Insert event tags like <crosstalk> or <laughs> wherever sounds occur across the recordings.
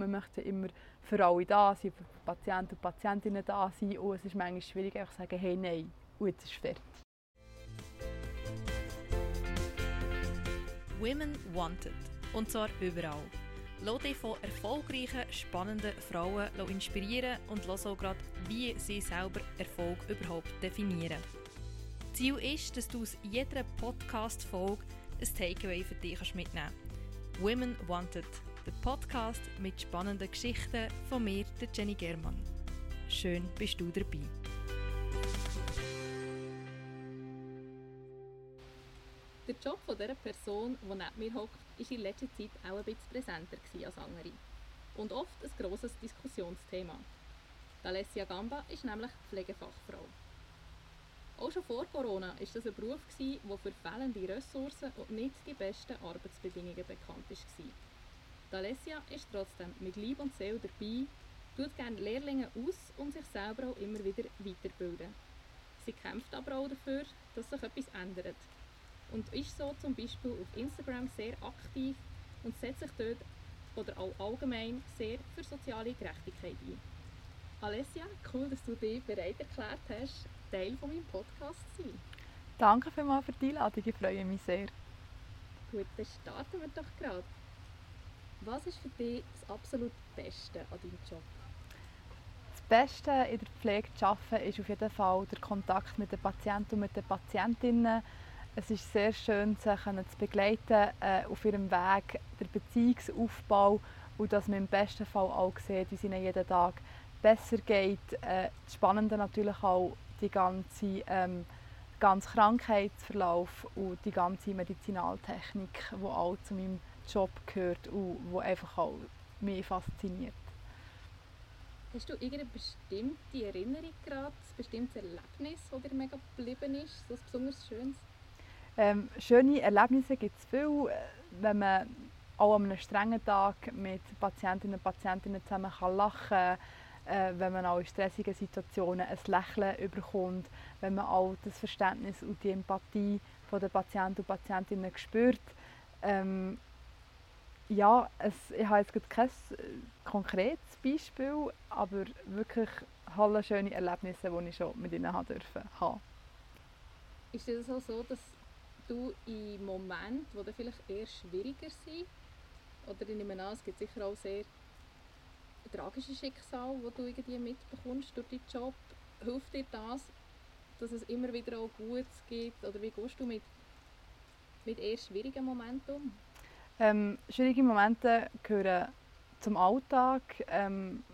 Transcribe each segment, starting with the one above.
man möchte immer für alle da sein, für Patienten und Patientinnen da sein und es ist manchmal schwierig einfach zu sagen, hey, nein, und jetzt ist es fertig. Women Wanted. Und zwar überall. Lass dich von erfolgreichen, spannenden Frauen inspirieren und lass auch gerade, wie sie selber Erfolg überhaupt definieren. Ziel ist, dass du aus jeder Podcast-Folge ein Takeaway für dich mitnehmen kannst. Women Wanted, der Podcast mit spannenden Geschichten von mir, der Jenny Germann. Schön bist du dabei. Der Job von dieser Person, die neben mir hockt, war in letzter Zeit auch ein bisschen präsenter als andere. Und oft ein grosses Diskussionsthema. Alessia Gamba ist nämlich Pflegefachfrau. Auch schon vor Corona war das ein Beruf, der für fehlende Ressourcen und nicht die besten Arbeitsbedingungen bekannt war. Alessia ist trotzdem mit Liebe und Seele dabei, tut gerne Lehrlinge aus und sich selber auch immer wieder weiterbilden. Sie kämpft aber auch dafür, dass sich etwas ändert und ist so zum Beispiel auf Instagram sehr aktiv und setzt sich dort oder auch allgemein sehr für soziale Gerechtigkeit ein. Alessia, cool, dass du dich bereit erklärt hast, Teil von meinem Podcast zu sein. Danke vielmals für die Einladung, ich freue mich sehr. Gut, dann starten wir doch gerade. Was ist für dich das absolut Beste an deinem Job? Das Beste in der Pflege zu arbeiten ist auf jeden Fall der Kontakt mit den Patienten und mit den Patientinnen es ist sehr schön, sie zu begleiten äh, auf ihrem Weg, der Beziehungsaufbau und dass man im besten Fall auch sieht, wie es ihnen jeden Tag besser geht. Äh, das Spannende natürlich auch die ganze, ähm, ganze Krankheitsverlauf und die ganze Medizinaltechnik, die auch zu meinem Job gehört und die einfach auch mich fasziniert. Hast du irgendeine bestimmte Erinnerung gerade, ein bestimmtes Erlebnis, das dir mega geblieben ist, so etwas besonders Schönes? Ähm, schöne Erlebnisse gibt es viel, wenn man auch an einem strengen Tag mit Patientinnen und Patientinnen zusammen kann lachen kann, äh, wenn man auch in stressigen Situationen ein Lächeln überkommt, wenn man auch das Verständnis und die Empathie der Patienten und Patientinnen spürt. Ähm, ja, es, ich habe jetzt kein äh, konkretes Beispiel, aber wirklich alle schöne Erlebnisse, die ich schon mit ihnen haben durfte. Ist es auch so, dass du in Momenten, die dann vielleicht eher schwieriger sind, oder ich nehme an, es gibt sicher auch sehr tragische Schicksale, die du irgendwie mitbekommst durch deinen Job, hilft dir das, dass es immer wieder auch gut geht, oder wie gehst du mit, mit eher schwierigen Momenten um? Ähm, schwierige Momente gehören zum Alltag, ähm,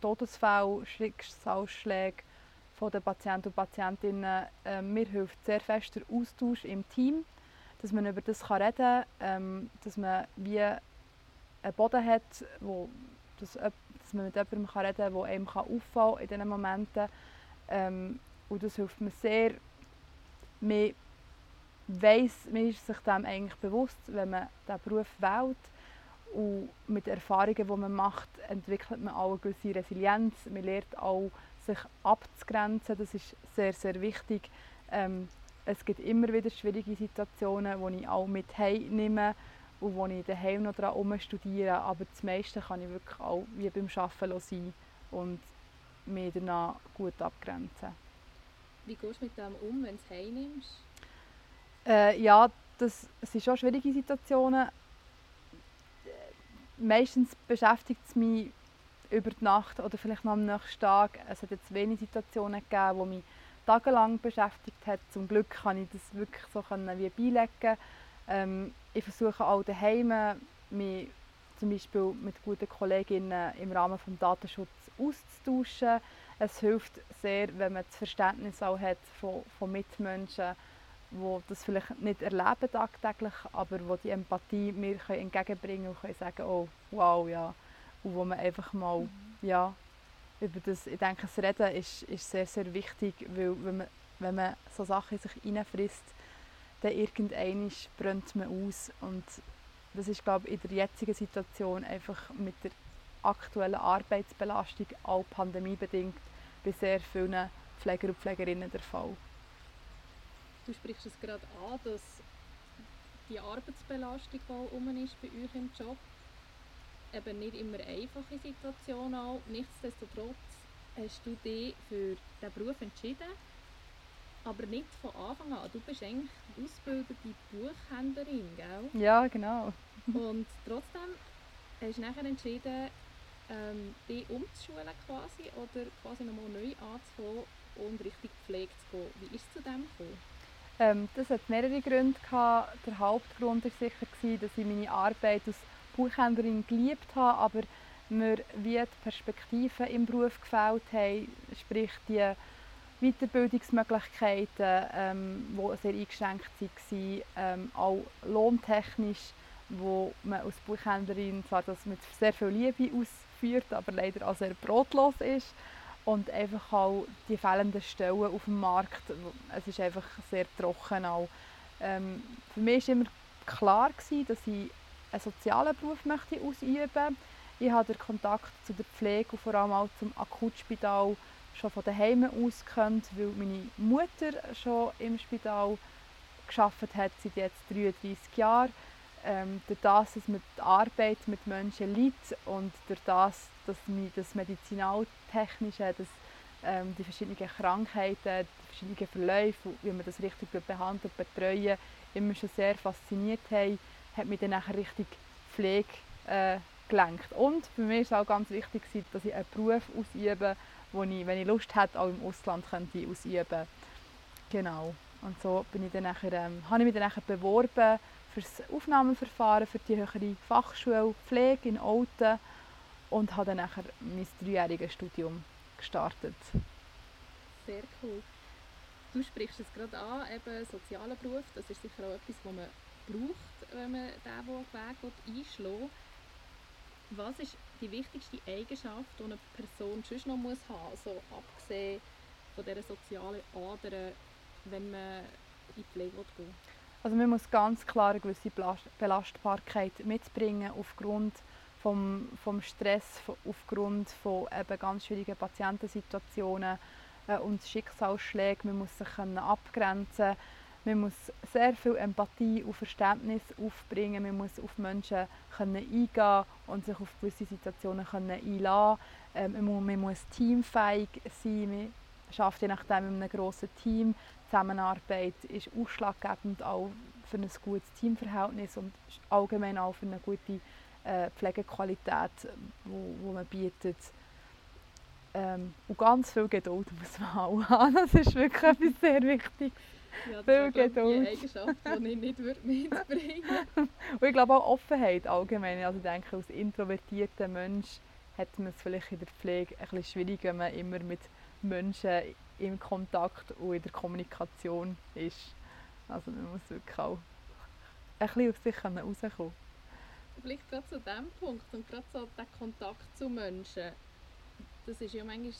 Todesfälle, Schicksalsschläge, von den Patienten und Patientinnen. Äh, mir hilft sehr fest der Austausch im Team, dass man über das kann reden kann, ähm, dass man wie einen Boden hat, wo das, dass man mit jemandem kann reden kann, der einem kann auffallen in diesen Momenten. Ähm, und das hilft mir sehr. Man, weiss, man ist sich dem eigentlich bewusst, wenn man diesen Beruf wählt. Und mit den Erfahrungen, die man macht, entwickelt man auch eine gewisse Resilienz. Man lernt auch sich abzugrenzen, das ist sehr, sehr wichtig. Ähm, es gibt immer wieder schwierige Situationen, die ich auch mit nehme und wo ich daheim noch daran studiere. Aber das meiste kann ich wirklich auch wie beim Arbeiten sein und mich danach gut abgrenzen. Wie gehst du mit dem um, wenn du es heimnimmst? Äh, ja, das, sind schon schwierige Situationen. Meistens beschäftigt es mich über die Nacht oder vielleicht noch am nächsten Tag. Es hat jetzt wenige Situationen gegeben, die mich tagelang beschäftigt hat. Zum Glück kann ich das wirklich so wie beilegen. Ähm, ich versuche auch daheim mich zum Beispiel mit guten Kolleginnen im Rahmen des Datenschutzes auszutauschen. Es hilft sehr, wenn man das Verständnis auch hat von, von Mitmenschen, die das vielleicht nicht erleben tagtäglich, aber wo die Empathie mir entgegenbringen und können sagen, oh wow, ja, und wo man einfach mal mhm. ja, über das, ich denke, das Reden ist, ist sehr, sehr wichtig, weil wenn man, wenn man so Sachen in sich reinfrisst, dann irgendwann brennt man aus und das ist, glaube ich, in der jetzigen Situation einfach mit der aktuellen Arbeitsbelastung, auch pandemiebedingt, bei sehr vielen Pfleger und Pflegerinnen der Fall. Du sprichst es gerade an, dass die Arbeitsbelastung, die um ist bei euch im Job, eben nicht immer einfache Situation auch. Nichtsdestotrotz hast du dich für diesen Beruf entschieden, aber nicht von Anfang an. Du bist eigentlich ausgebildete Buchhändlerin, gell? Ja, genau. <laughs> Und trotzdem hast du nachher entschieden, ähm, dich umzuschulen quasi oder quasi nochmal neu anzufangen und Richtung Pflege zu gehen. Wie ist es zu dem gekommen? Ähm, das hat mehrere Gründe gehabt. Der Hauptgrund war sicher, gewesen, dass ich meine Arbeit als Buchhändlerin geliebt habe, aber mir wie die Perspektiven im Beruf gefällt haben, sprich die Weiterbildungsmöglichkeiten, ähm, die sehr eingeschränkt waren, ähm, auch lohntechnisch, wo man als Buchhändlerin zwar das mit sehr viel Liebe ausführt, aber leider auch sehr brotlos ist und einfach auch die fehlenden Stellen auf dem Markt, es ist einfach sehr trocken auch. Ähm, für mich war immer klar, gewesen, dass ich einen sozialen Beruf möchte ausüben. Ich habe den Kontakt zu der Pflege und vor allem auch zum Akutspital schon von daheim aus kennt, weil meine Mutter schon im Spital geschafft hat seit jetzt 33 Jahren. Ähm, durch das, dass man die Arbeit mit Menschen leidet und durch das, dass mich das Medizinaltechnische, dass, ähm, die verschiedenen Krankheiten, die verschiedenen Verläufe, wie man das richtig behandelt und betreuen, immer schon sehr fasziniert haben, hat mich dann nachher richtig Pflege äh, gelenkt. Und für mich war es auch ganz wichtig, dass ich einen Beruf ausübe, wo ich, wenn ich Lust hätte, auch im Ausland könnte ausüben Genau. Und so bin ich dann nachher, ähm, habe ich mich dann nachher beworben für das Aufnahmeverfahren für die höhere Fachschule Pflege in Olten und habe dann nachher mein dreijähriges Studium gestartet. Sehr cool. Du sprichst es gerade an, eben sozialer Beruf, das ist sicher auch etwas, was man braucht, wenn man diesen Weg einschlägt. Was ist die wichtigste Eigenschaft, die eine Person sonst noch haben muss, also abgesehen von dieser sozialen Ader, wenn man in die Pflege geht? Also man muss ganz klar eine gewisse Belastbarkeit mitbringen aufgrund vom, vom Stress, aufgrund von eben ganz schwierigen Patientensituationen äh, und Schicksalsschlägen. Man muss sich abgrenzen man muss sehr viel Empathie und Verständnis aufbringen. Man muss auf Menschen können eingehen und sich auf gewisse Situationen können einlassen ähm, man, muss, teamfähig sein. Man arbeitet je nachdem in einem grossen Team. Zusammenarbeit ist ausschlaggebend auch für ein gutes Teamverhältnis und allgemein auch für eine gute äh, Pflegequalität, wo, wo man bietet. Ähm, und ganz viel Geduld <laughs> muss man auch haben. Das ist wirklich etwas sehr Wichtiges. Ja, das ist Geduld. Eigenschaft, die ich nicht <laughs> mitbringen würde. <laughs> Und ich glaube auch Offenheit allgemein. Also ich denke, als introvertierter Mensch hat man es vielleicht in der Pflege ein bisschen schwierig, wenn man immer mit Menschen im Kontakt und in der Kommunikation ist. Also man muss wirklich auch ein bisschen aus sich rauskommen. Vielleicht gerade zu diesem Punkt und gerade so der Kontakt zu Menschen, das ist ja manchmal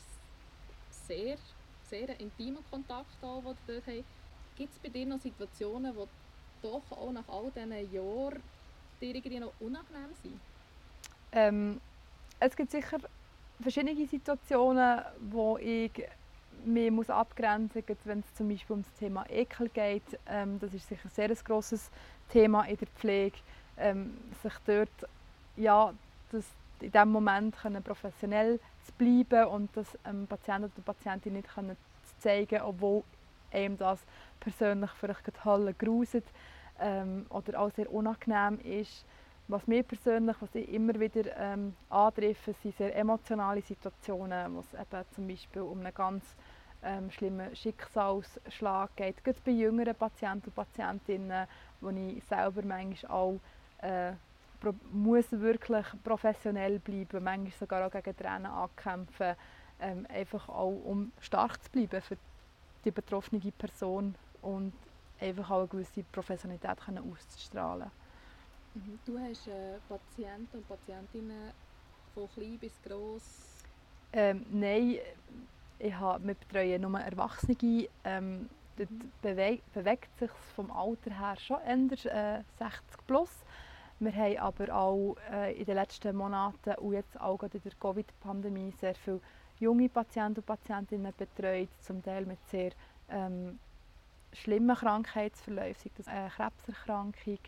sehr, sehr ein intimer Kontakt, auch, den dort haben. Gibt es bei dir noch Situationen, die doch auch nach all diesen Jahren dir irgendwie noch unangenehm sind? Ähm, es gibt sicher verschiedene Situationen, wo ich mich muss abgrenzen wenn es zum Beispiel um das Thema Ekel geht. Ähm, das ist sicher ein sehr grosses Thema in der Pflege. Ähm, sich dort ja, das in diesem Moment können professionell zu bleiben und das dem Patienten oder der Patientin nicht können zeigen obwohl einem das persönlich vielleicht total gruset ähm, oder auch sehr unangenehm ist. Was mir persönlich, was ich immer wieder ähm, antreffe, sind sehr emotionale Situationen, wo es eben zum Beispiel um einen ganz ähm, schlimmen Schicksalsschlag geht. Gerade bei jüngeren Patienten und Patientinnen, wo ich selber manchmal auch äh, muss wirklich professionell bleiben, manchmal sogar auch gegen Tränen ankämpfen, ähm, einfach auch um stark zu bleiben für die betroffene Person und einfach auch eine gewisse Professionalität können auszustrahlen. Mhm. Du hast äh, Patienten und Patientinnen von klein bis gross? Ähm, nein, ich habe, wir betreuen nur Erwachsene. Ähm, dort mhm. bewegt, bewegt sich vom Alter her schon eher äh, 60 plus. Wir haben aber auch äh, in den letzten Monaten und jetzt auch in der Covid-Pandemie sehr viele junge Patienten und Patientinnen betreut, zum Teil mit sehr ähm, schlimmen Krankheitsverläufen, sei das eine Krebserkrankung,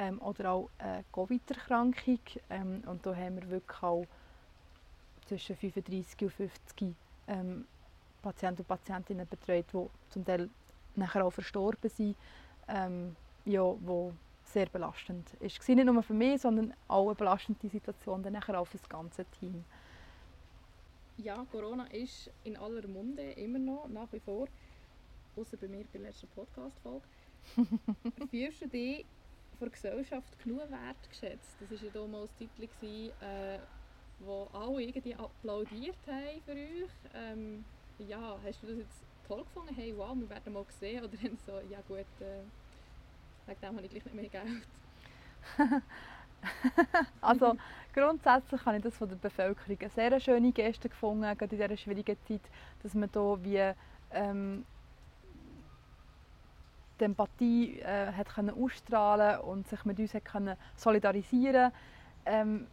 ähm, oder auch eine Covid-Erkrankung. Ähm, und da haben wir wirklich auch zwischen 35 und 50 ähm, Patienten und Patientinnen betreut, die zum Teil nachher auch verstorben sind, ähm, ja, wo sehr belastend ist. Nicht nur für mich, sondern auch eine belastende Situation dann nachher auch für das ganze Team. Ja, Corona ist in aller Munde immer noch, nach wie vor, außer bei mir bei der letzten Podcast-Folge. <laughs> Fühlst du dich von der Gesellschaft genug wertgeschätzt? Das war ja damals Titel, äh, wo alle irgendwie applaudiert haben für euch. Ähm, ja, hast du das jetzt toll gefunden? Hey, wow, wir werden mal sehen. Oder <laughs> dann so, ja gut, äh, wegen dem habe ich gleich nicht mehr Geld. <laughs> also grundsätzlich habe ich das von der Bevölkerung eine sehr schöne Geste gefunden, gerade in dieser schwierigen Zeit, dass man hier wie ähm, die Empathie äh, hat können ausstrahlen und sich mit uns hat können solidarisieren ähm,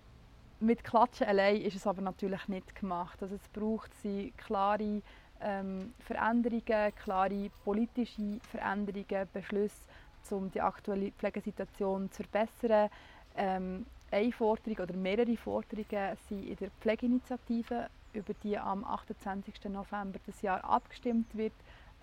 mit Klatschen allein ist es aber natürlich nicht gemacht. Also es braucht sie klare ähm, Veränderungen, klare politische Veränderungen, Beschlüsse, um die aktuelle Pflegesituation zu verbessern. Ähm, eine Forderung oder mehrere Forderungen sind in der Pflegeinitiative, über die am 28. November des Jahr abgestimmt wird,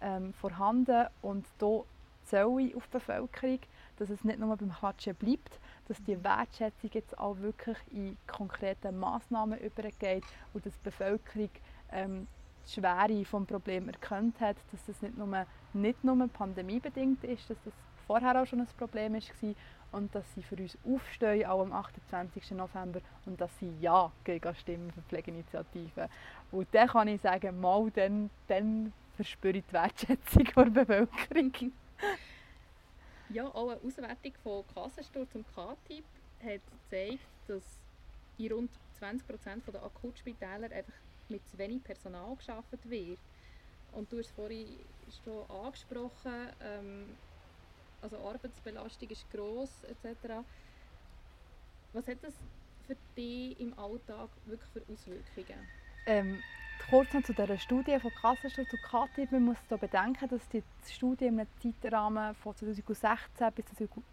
ähm, vorhanden. Und hier ich auf die Bevölkerung, dass es nicht nur beim Klatschen bleibt, dass die Wertschätzung jetzt auch wirklich in konkrete Massnahmen übergeht und dass die Bevölkerung ähm, die Schwere des Problems erkannt hat, dass das nicht nur, nicht nur pandemiebedingt ist, dass das vorher auch schon ein Problem war und dass sie für uns aufstehen, auch am 28. November und dass sie Ja gegen Stimmen für Pflegeinitiativen. Und dann kann ich sagen, mal, dann, dann verspüre ich die Wertschätzung <laughs> der Bevölkerung. Ja, auch eine Auswertung von Kassensturz und K-Typ hat gezeigt, dass in rund 20% der Akutspitäler einfach mit zu wenig Personal geschaffen wird. Und du hast es vorhin schon angesprochen, ähm, also Arbeitsbelastung ist gross etc. Was hat das für dich im Alltag wirklich für Auswirkungen? Ähm, kurz noch zu dieser Studie von Kassensturz und KTIP. Man muss da bedenken, dass die Studie im Zeitrahmen von 2016 bis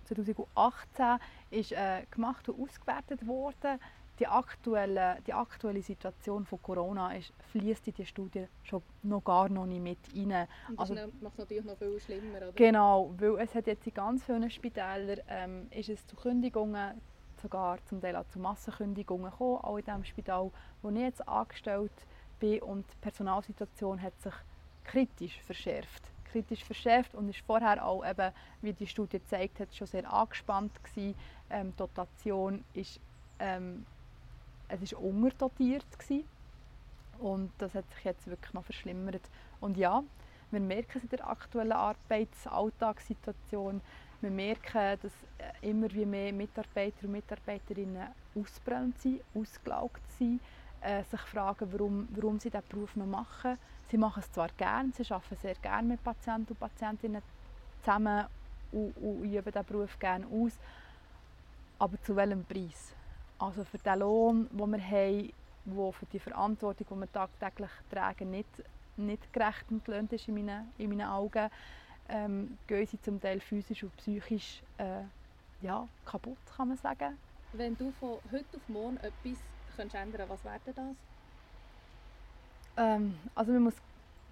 2018 ist, äh, gemacht und ausgewertet wurde. Die aktuelle, die aktuelle Situation von Corona fließt in die Studie schon noch gar noch nicht mit rein. Und das also, macht es natürlich noch viel schlimmer, oder? Genau, weil es hat jetzt in ganz vielen Spitälern ähm, ist es zu Kündigungen, sogar zum Teil auch zu Massenkündigungen gekommen, auch in dem Spital, wo ich jetzt angestellt bin bin und die Personalsituation hat sich kritisch verschärft. Kritisch verschärft und ist vorher auch, eben, wie die Studie gezeigt hat, schon sehr angespannt gewesen. Ähm, die Dotation ist, ähm, unterdotiert gewesen. und das hat sich jetzt wirklich noch verschlimmert. Und ja, wir merken es in der aktuellen Arbeitsalltagssituation. Wir merken, dass äh, immer wie mehr Mitarbeiter und Mitarbeiterinnen ausbrennt sind, ausgelaugt sind äh, sich fragen, warum, warum sie diesen Beruf noch machen. Sie machen es zwar gerne, sie arbeiten sehr gerne mit Patienten und Patientinnen zusammen und, und üben diesen Beruf gerne aus, aber zu welchem Preis? Also für den Lohn, den wir haben, der für die Verantwortung, die wir tagtäglich tragen, nicht, nicht gerecht entlöhnt ist in meinen, in meinen Augen, ähm, gehen sie zum Teil physisch und psychisch äh, ja, kaputt, kann man sagen. Wenn du von heute auf morgen etwas könntest ändern, was wäre das? Ähm, also man muss,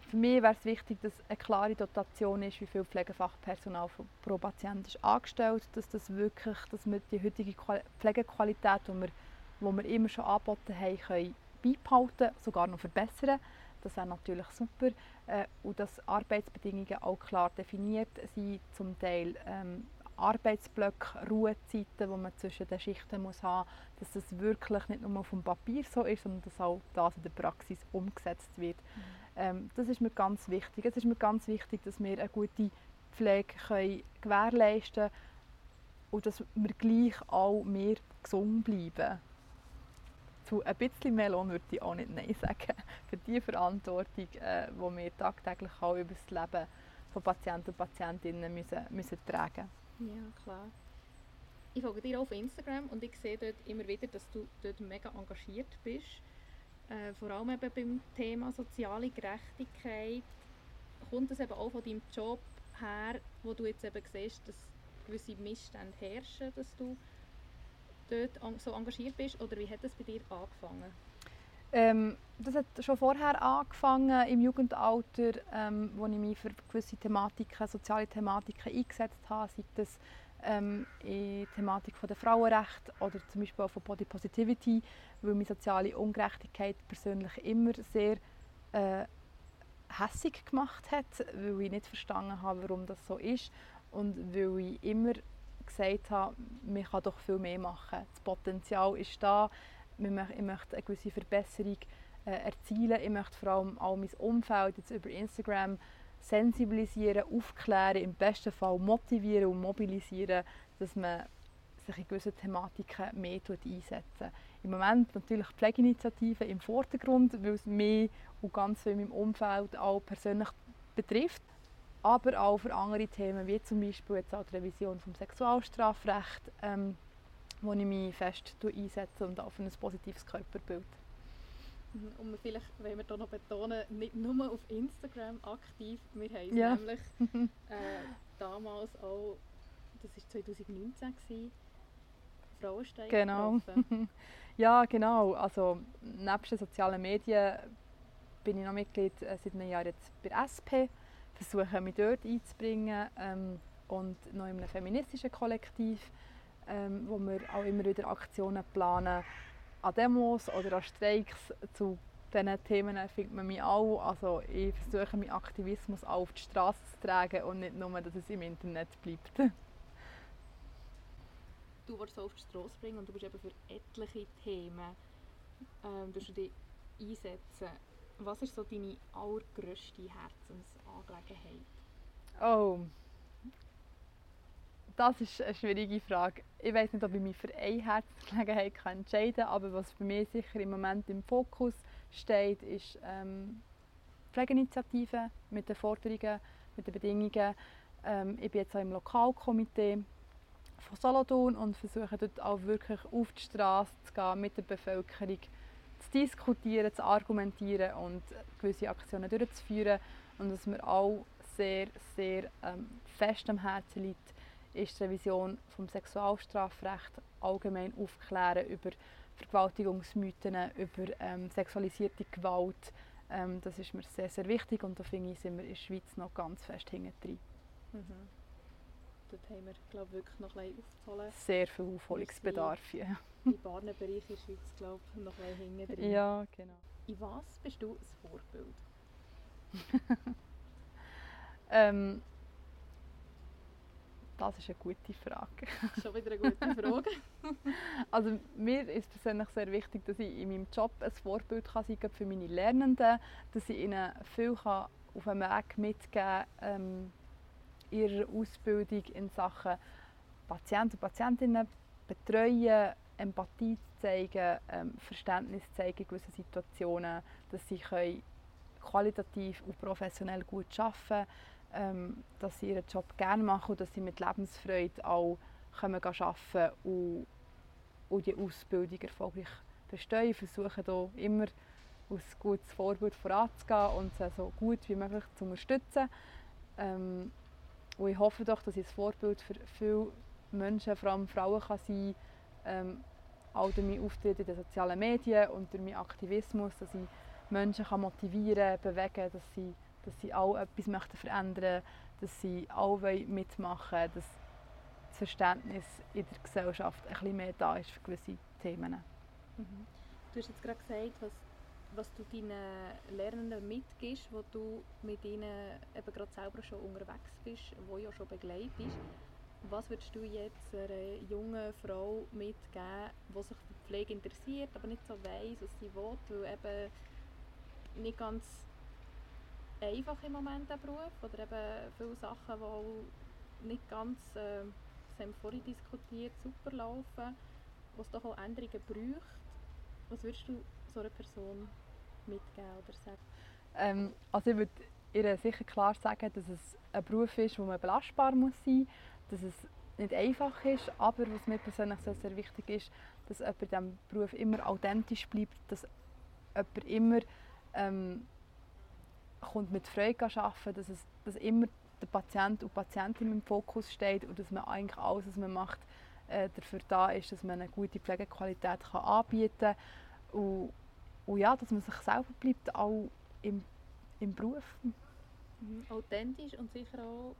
für mich wäre es wichtig, dass eine klare Dotation ist, wie viel Pflegefachpersonal pro Patient ist angestellt, dass das wirklich, dass wir die heutige Pflegequalität, die wir, die wir immer schon angeboten haben, können beibehalten, sogar noch verbessern. Das wäre natürlich super. Äh, und dass Arbeitsbedingungen auch klar definiert sind, zum Teil ähm, Arbeitsblöcke, Ruhezeiten, die man zwischen den Schichten muss haben muss, dass das wirklich nicht nur auf dem Papier so ist, sondern dass auch das in der Praxis umgesetzt wird. Mhm. Ähm, das ist mir ganz wichtig. Es ist mir ganz wichtig, dass wir eine gute Pflege können gewährleisten können und dass wir gleich auch mehr gesund bleiben. Zu ein bisschen mehr Lohn würde ich auch nicht Nein sagen. <laughs> Für die Verantwortung, äh, die wir tagtäglich auch über das Leben von Patienten und Patientinnen müssen, müssen tragen müssen. Ja, klar. Ich folge dir auf Instagram und ich sehe dort immer wieder, dass du dort mega engagiert bist. Äh, vor allem eben beim Thema soziale Gerechtigkeit. Kommt das eben auch von deinem Job her, wo du jetzt eben siehst, dass gewisse Missstände herrschen, dass du dort so engagiert bist? Oder wie hat das bei dir angefangen? Ähm, das hat schon vorher angefangen, im Jugendalter, ähm, wo ich mich für gewisse Thematiken, soziale Thematiken eingesetzt habe, sei das ähm, in Thematik von der Frauenrechte oder zum Beispiel auch von Body Positivity, weil mich soziale Ungerechtigkeit persönlich immer sehr äh, hässig gemacht hat, weil ich nicht verstanden habe, warum das so ist und weil ich immer gesagt habe, man kann doch viel mehr machen. Das Potenzial ist da, ich möchte eine gewisse Verbesserung äh, erzielen. Ich möchte vor allem auch mein Umfeld jetzt über Instagram sensibilisieren, aufklären, im besten Fall motivieren und mobilisieren, dass man sich in gewissen Thematiken mehr einsetzt. Im Moment natürlich Pflegeinitiativen im Vordergrund, weil es mich und ganz viel in meinem Umfeld auch persönlich betrifft. Aber auch für andere Themen, wie zum Beispiel jetzt auch die Revision des Sexualstrafrechts, ähm, wo ich mich fest einsetze und für ein positives Körperbild. Mhm, und vielleicht wollen wir hier noch betonen, nicht nur auf Instagram aktiv, wir haben ja. nämlich <laughs> äh, damals auch, das war 2019, gewesen, Frauensteig Genau. <laughs> ja, genau. Also neben den sozialen Medien bin ich noch Mitglied äh, seit einem Jahr jetzt bei SP, versuche mich dort einzubringen ähm, und noch in einem feministischen Kollektiv, ähm, wo wir auch immer wieder Aktionen planen an Demos oder an Streiks zu diesen Themen findet man mich auch. Also ich versuche meinen Aktivismus auch auf die Straße zu tragen und nicht nur, dass es im Internet bleibt. <laughs> Du so auf die Straße bringen und du bist eben für etliche Themen ähm, du dich einsetzen. Was ist so deine allergrößte Herzensangelegenheit? Oh, das ist eine schwierige Frage. Ich weiß nicht, ob ich mich für eine Herzensgelegenheit entscheiden kann, aber was für mich sicher im Moment im Fokus steht, ist ähm, Pflegeinitiative mit den Forderungen, mit den Bedingungen. Ähm, ich bin jetzt auch im Lokalkomitee von Solothurn und versuche dort auch wirklich auf die Straße zu gehen, mit der Bevölkerung zu diskutieren, zu argumentieren und gewisse Aktionen durchzuführen. Und was mir auch sehr, sehr ähm, fest am Herzen liegt, ist die Revision vom Sexualstrafrecht allgemein aufklären über Vergewaltigungsmythen, über ähm, sexualisierte Gewalt. Ähm, das ist mir sehr, sehr wichtig und da finde ich, sind wir in der Schweiz noch ganz fest hinten drin. Mhm. Dort haben wir glaube wirklich noch ein aufzuholen. Sehr viel Aufholungsbedarf. Ja. Bereichen in der Schweiz glaube ich, noch ein hinten drin. Ja, genau. In was bist du ein Vorbild? <laughs> ähm, das ist eine gute Frage. <laughs> Schon wieder eine gute Frage. <laughs> also mir ist persönlich sehr wichtig, dass ich in meinem Job ein Vorbild kann sein kann für meine Lernenden, dass ich ihnen viel kann auf einem Weg mitgeben ähm, ihrer Ausbildung in Sachen Patienten und Patientinnen betreuen, Empathie zeigen, ähm, Verständnis zeigen in gewissen Situationen, dass sie können qualitativ und professionell gut arbeiten können ähm, dass sie ihren Job gerne machen und dass sie mit Lebensfreude auch können arbeiten und, und die Ausbildung erfolgreich bestehen. Ich versuche hier immer als gutes Vorbild voranzugehen und sie so gut wie möglich zu unterstützen. Ähm, und ich hoffe doch, dass ich ein Vorbild für viele Menschen, vor allem Frauen, kann sein ähm, auch durch meinen Auftritt in den sozialen Medien und durch meinen Aktivismus, dass ich Menschen kann motivieren kann, bewegen, dass sie dass sie auch etwas möchten verändern möchten, dass sie auch mitmachen wollen, dass das Verständnis in der Gesellschaft ein bisschen mehr da ist für gewisse Themen. Mhm. Du hast jetzt gerade gesagt, was, was du deinen Lernenden mitgibst, wo du mit ihnen eben gerade selber schon unterwegs bist, wo ja schon begleitest. Was würdest du jetzt einer jungen Frau mitgeben, die sich für Pflege interessiert, aber nicht so weiss, was sie will, weil eben nicht ganz einfach im Moment, der Beruf, oder eben viele Sachen, die nicht ganz, äh, das haben wir vorhin diskutiert, super laufen, wo es doch auch Änderungen braucht. Was würdest du so einer Person mitgeben oder sagen? Ähm, also ich würde ihr sicher klar sagen, dass es ein Beruf ist, wo man belastbar muss sein dass es nicht einfach ist, aber was mir persönlich sehr, sehr wichtig ist, dass jemand in diesem Beruf immer authentisch bleibt, dass jemand immer ähm, kommt mit Freude arbeiten, dass, es, dass immer der Patient und die Patientin im Fokus steht und dass man eigentlich alles, was man macht, äh, dafür da ist, dass man eine gute Pflegequalität kann anbieten kann. Und, und ja, dass man sich selber bleibt, auch im, im Beruf. Mhm. Authentisch und sicher auch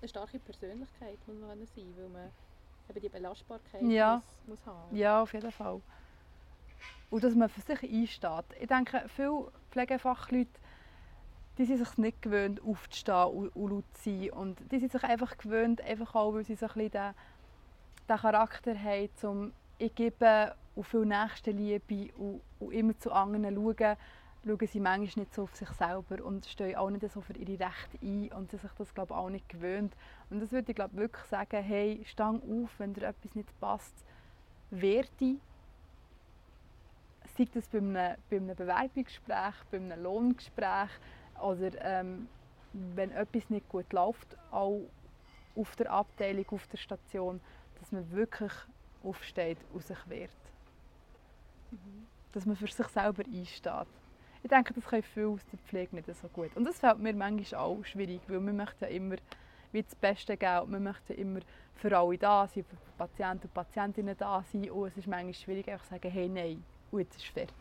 eine starke Persönlichkeit muss man sein, weil man eben die Belastbarkeit Ja. muss, muss haben. Ja, auf jeden Fall. Und dass man für sich einsteht. Ich denke, viele Pflegefachleute die sind sich nicht gewöhnt, aufzustehen und, laut zu sein. Und die sind sich einfach gewöhnt, einfach auch, weil sie so ein den, den Charakter haben, um ich gebe und viel Nächstenliebe und, und immer zu anderen schauen, schauen sie manchmal nicht so auf sich selber und stehen auch nicht so für ihre Rechte ein und sie sich das glaube auch nicht gewöhnt. Und das würde ich glaube wirklich sagen, hey, stang auf, wenn dir etwas nicht passt, wehr dich. Sei das bei einem, bei einem Bewerbungsgespräch, bei einem Lohngespräch oder ähm, wenn etwas nicht gut läuft, auch auf der Abteilung, auf der Station, dass man wirklich aufsteht und sich wehrt. Dass man für sich selber einsteht. Ich denke, das können viele aus der Pflege nicht so gut. Und das fällt mir manchmal auch schwierig, weil man möchte ja immer wie das Beste geben und man möchte immer für alle da sein, für Patienten und Patientinnen da sein und es ist manchmal schwierig, einfach zu sagen, hey, nein, und jetzt ist fertig.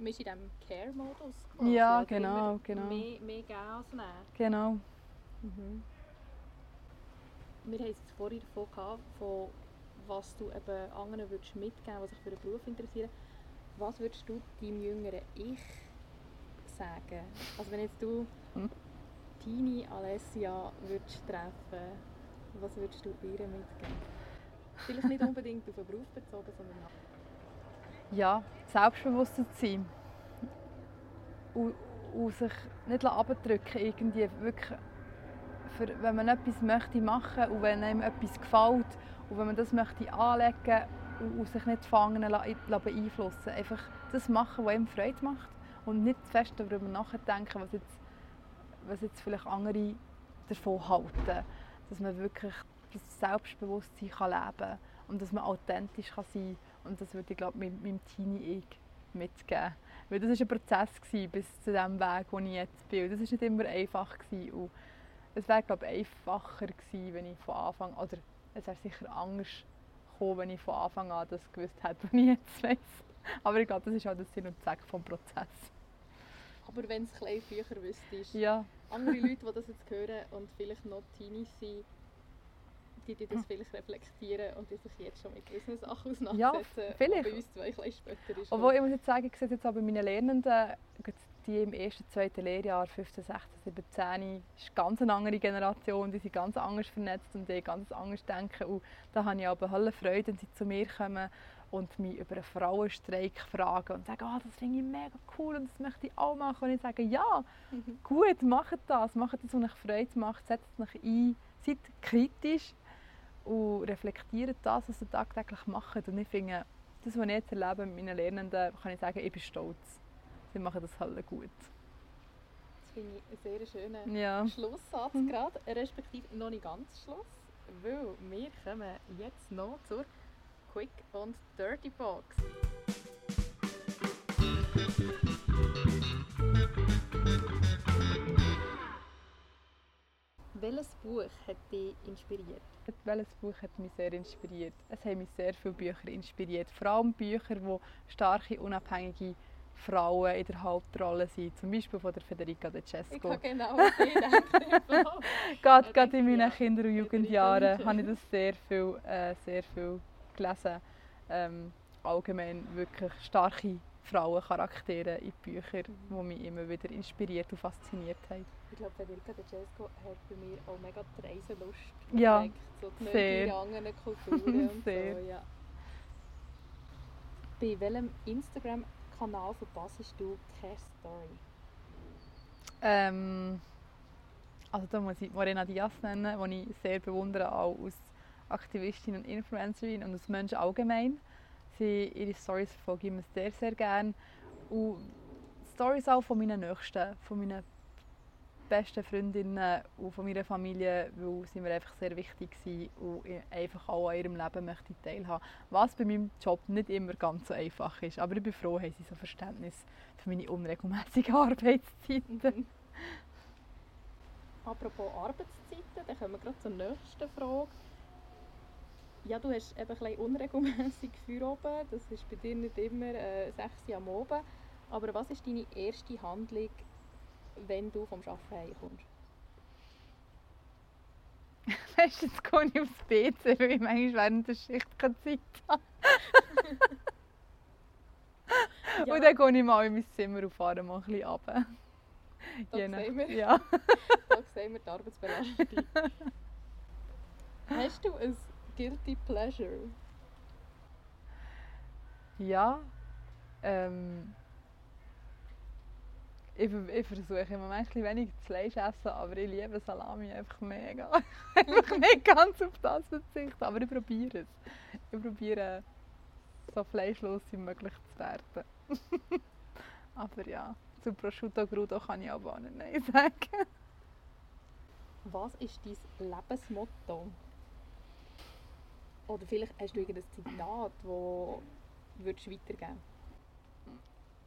Man ist in diesem Care-Modus Ja, oder? genau, genau. Mehr, mehr geben als nehmen. Genau. Mhm. Wir haben es vorhin davon gehabt, von was du eben anderen würdest mitgeben würdest, die sich für den Beruf interessieren. Was würdest du deinem jüngeren Ich sagen? Also wenn jetzt du Hm. Tini Alessia würdest treffen, was würdest du ihr mitgeben? Vielleicht nicht <laughs> unbedingt auf den Beruf bezogen, sondern. Ja, selbstbewusster zu sein. Und, und sich nicht abdrücken irgendwie wirklich für, wenn man etwas möchte machen und wenn einem etwas gefällt und wenn man das möchte anlegen und, und sich nicht fangen la- la- beeinflussen einfach das machen, was einem Freude macht und nicht fest darüber nachdenken, was jetzt, was jetzt vielleicht andere davon halten. Dass man wirklich das Selbstbewusstsein kann leben kann und dass man authentisch kann sein kann. Und das würde ich glaube meinem, meinem Teenie-Ich mitgeben. Weil das war ein Prozess gewesen, bis zu dem Weg, wo ich jetzt bin. Und das war nicht immer einfach. Gewesen. Und es wäre glaube ich, einfacher gewesen, wenn ich von Anfang oder es wäre sicher anders gekommen, wenn ich von Anfang an das gewusst hätte, <laughs> was ich jetzt weiss. Aber ich glaube, das ist auch der Sinn und Zweck des Prozesses. Aber wenn es ein früher wüsstest, Ja, andere Leute, die das jetzt hören und vielleicht noch Teenies sind, die, die das vielleicht reflektieren und die sich jetzt schon mit gewissen Sachen auseinandersetzen, vielleicht. die bei uns zwei ein später ist. Obwohl ich muss jetzt sagen, ich sehe jetzt auch bei meinen Lernenden, die im ersten, zweiten Lehrjahr, 15, 16, 17, ist ganz eine andere Generation, die sind ganz anders vernetzt und die ganz anders denken. Und da habe ich aber Hölle Freude, wenn sie zu mir kommen und mich über einen Frauenstreik fragen und sagen, oh, das finde ich mega cool und das möchte ich auch machen. Und ich sage, ja, Mhm. gut, macht das, macht das, was euch Freude macht, setzt euch ein, seid kritisch und reflektiert das, was ihr tagtäglich macht. Und ich finde, das, was ich jetzt erlebe mit meinen Lernenden, kann ich sagen, ich bin stolz. Sie machen das halt gut. Das finde ich einen sehr schönen Ja. Schlusssatz Mhm. gerade, respektive noch nicht ganz Schluss, weil wir kommen jetzt noch zur Quick und Dirty Box. Welches Buch hat dich inspiriert? Welches Buch hat mich sehr inspiriert? Es haben mich sehr viele Bücher inspiriert. Vor allem Bücher, wo starke, unabhängige Frauen in der Hauptrolle sind. Zum Beispiel von der Federica De Ich Cesco. habe genau <laughs> gedacht. Gerade, in meinen. Kinder- und Jugendjahren habe ich das sehr viel, äh, sehr viel gelesen. Ähm, allgemein wirklich starke Frauencharaktere in Büchern, Mhm. die mich immer wieder inspiriert und fasziniert haben. Ich glaube, Federica De Cesco hat bei mir auch mega die Reiselust Ja, geweckt, so die sehr. In anderen Kulturen <laughs> und Sehr. so, ja. Bei welchem Instagram-Kanal verpasst du keine Story? Ähm, also da muss ich Morena Diaz nennen, die ich sehr bewundere, auch als Aktivistin und Influencerin und als Mensch allgemein. Sie, ihre Stories verfolge ich immer sehr, sehr gerne. Und Stories auch von meinen Nächsten, von meinen besten Freundinnen und von meiner Familie, weil sie mir einfach sehr wichtig sind und einfach auch an ihrem Leben möchte teilhaben. Was bei meinem Job nicht immer ganz so einfach ist. Aber ich bin froh, haben sie so Verständnis für meine unregelmäßigen <laughs> Arbeitszeiten. <laughs> Apropos Arbeitszeiten, dann kommen wir gerade zur nächsten Frage. Ja, du hast eben ein bisschen unregelmäßig <laughs> oben. Das ist bei dir nicht immer äh, 6 Uhr am Abend. Aber was ist deine erste Handlung, wenn du vom Arbeiten heimkommst? <laughs> Du, jetzt gehe ich aufs PC, weil ich manchmal während der Schicht keine Zeit habe. <laughs> Ja. Und dann gehe ich mal in mein Zimmer und fahre mal ein bisschen runter. Da Je sehen wir. Ja. <laughs> Da sehen wir die Arbeitsbelastung. Hast du ein Guilty Pleasure? Ja. Ähm, ich, ich versuche im Moment ein bisschen weniger Fleisch essen, aber ich liebe Salami einfach mega. <laughs> einfach nicht ganz auf das verzichten, aber ich probiere es. Ich probiere so fleischlos wie möglich zu werden. <laughs> aber ja, zu Prosciutto Crudo kann ich aber auch nicht Nein <laughs> sagen. Was ist dein Lebensmotto? Oder vielleicht hast du irgendein Zitat, das würdest du weitergeben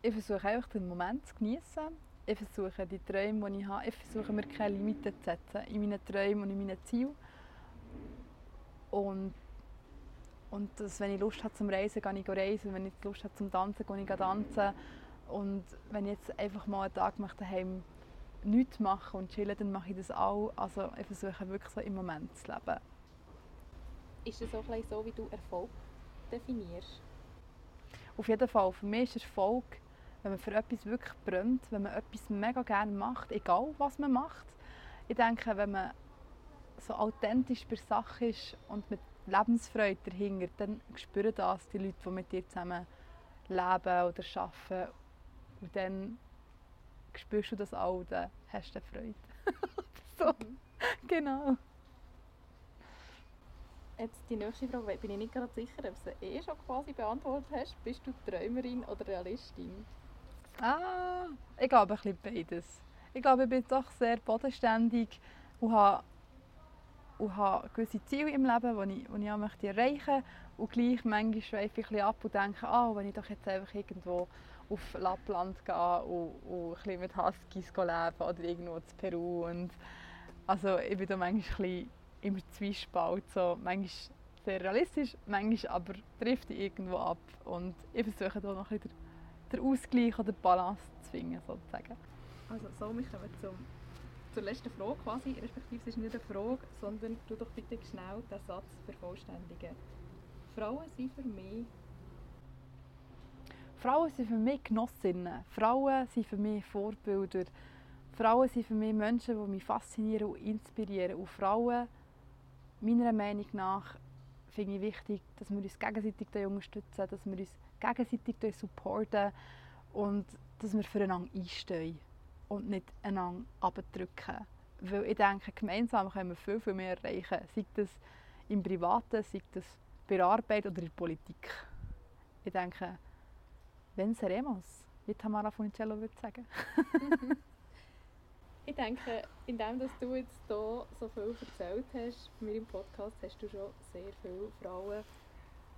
Ich versuche einfach den Moment zu genießen. Ich versuche die Träume, die ich habe, ich versuche mir keine Limiten zu setzen in meinen Träumen und in meinen Zielen. Und, und dass, wenn ich Lust habe zum Reisen, gehe ich reisen. Wenn ich Lust habe zum Tanzen, gehe ich tanzen. Und wenn ich jetzt einfach mal einen Tag möchte, daheim nichts machen und chillen, dann mache ich das auch. Also ich versuche wirklich so im Moment zu leben. Ist es auch so, wie du Erfolg definierst? Auf jeden Fall, für mich ist Erfolg, wenn man für etwas wirklich brennt, wenn man etwas mega gerne macht, egal was man macht. Ich denke, wenn man so authentisch bei der Sache ist und mit Lebensfreude dahinter, dann spüren das die Leute, die mit dir zusammen leben oder arbeiten. Und dann spürst du das auch, dann hast du Freude. <laughs> so, genau. Jetzt die nächste Frage, bin ich nicht gerade sicher, ob du sie eh schon quasi beantwortet hast. Bist du Träumerin oder Realistin? Ah, ich glaube ein bisschen beides. Ich glaube, ich bin doch sehr bodenständig und habe, und habe gewisse Ziele im Leben, die ich, die ich auch möchte erreichen möchte. Und gleich manchmal schweife ich ein bisschen ab und denke, ah, wenn ich doch jetzt einfach irgendwo auf Lappland gehe und, und ein bisschen mit Huskies leben oder irgendwo in Peru. Und also ich bin da manchmal ein bisschen im Zwiespalt. So, manchmal sehr realistisch, manchmal aber trifft ich irgendwo ab. Und ich versuche da noch ein bisschen den Ausgleich oder die Balance zu finden, sozusagen. Also so, wir kommen zum, zur letzten Frage quasi, respektive es ist nicht eine Frage, sondern du doch bitte schnell den Satz vervollständigen. Frauen sind für mich Frauen sind für mich Genossinnen. Frauen sind für mich Vorbilder. Frauen sind für mich Menschen, die mich faszinieren und inspirieren. Und Frauen, meiner Meinung nach, finde ich wichtig, dass wir uns gegenseitig unterstützen, dass wir uns gegenseitig supporten und dass wir füreinander einstehen und nicht einander abdrücken. Weil ich denke, gemeinsam können wir viel, viel mehr erreichen. Sei das im Privaten, sei das bei der Arbeit oder in der Politik. Ich denke, venceremos, wie Tamara Funicello würde sagen. <laughs> Ich denke, indem dass du jetzt hier so viel erzählt hast, bei mir im Podcast, hast du schon sehr viele Frauen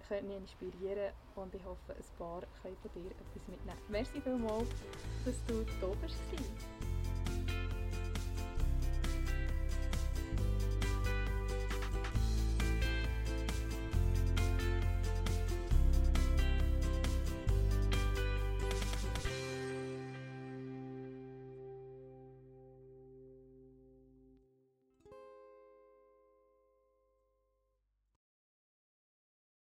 können inspirieren und ich hoffe, ein paar können von dir etwas mitnehmen. Merci vielmals, dass du da warst.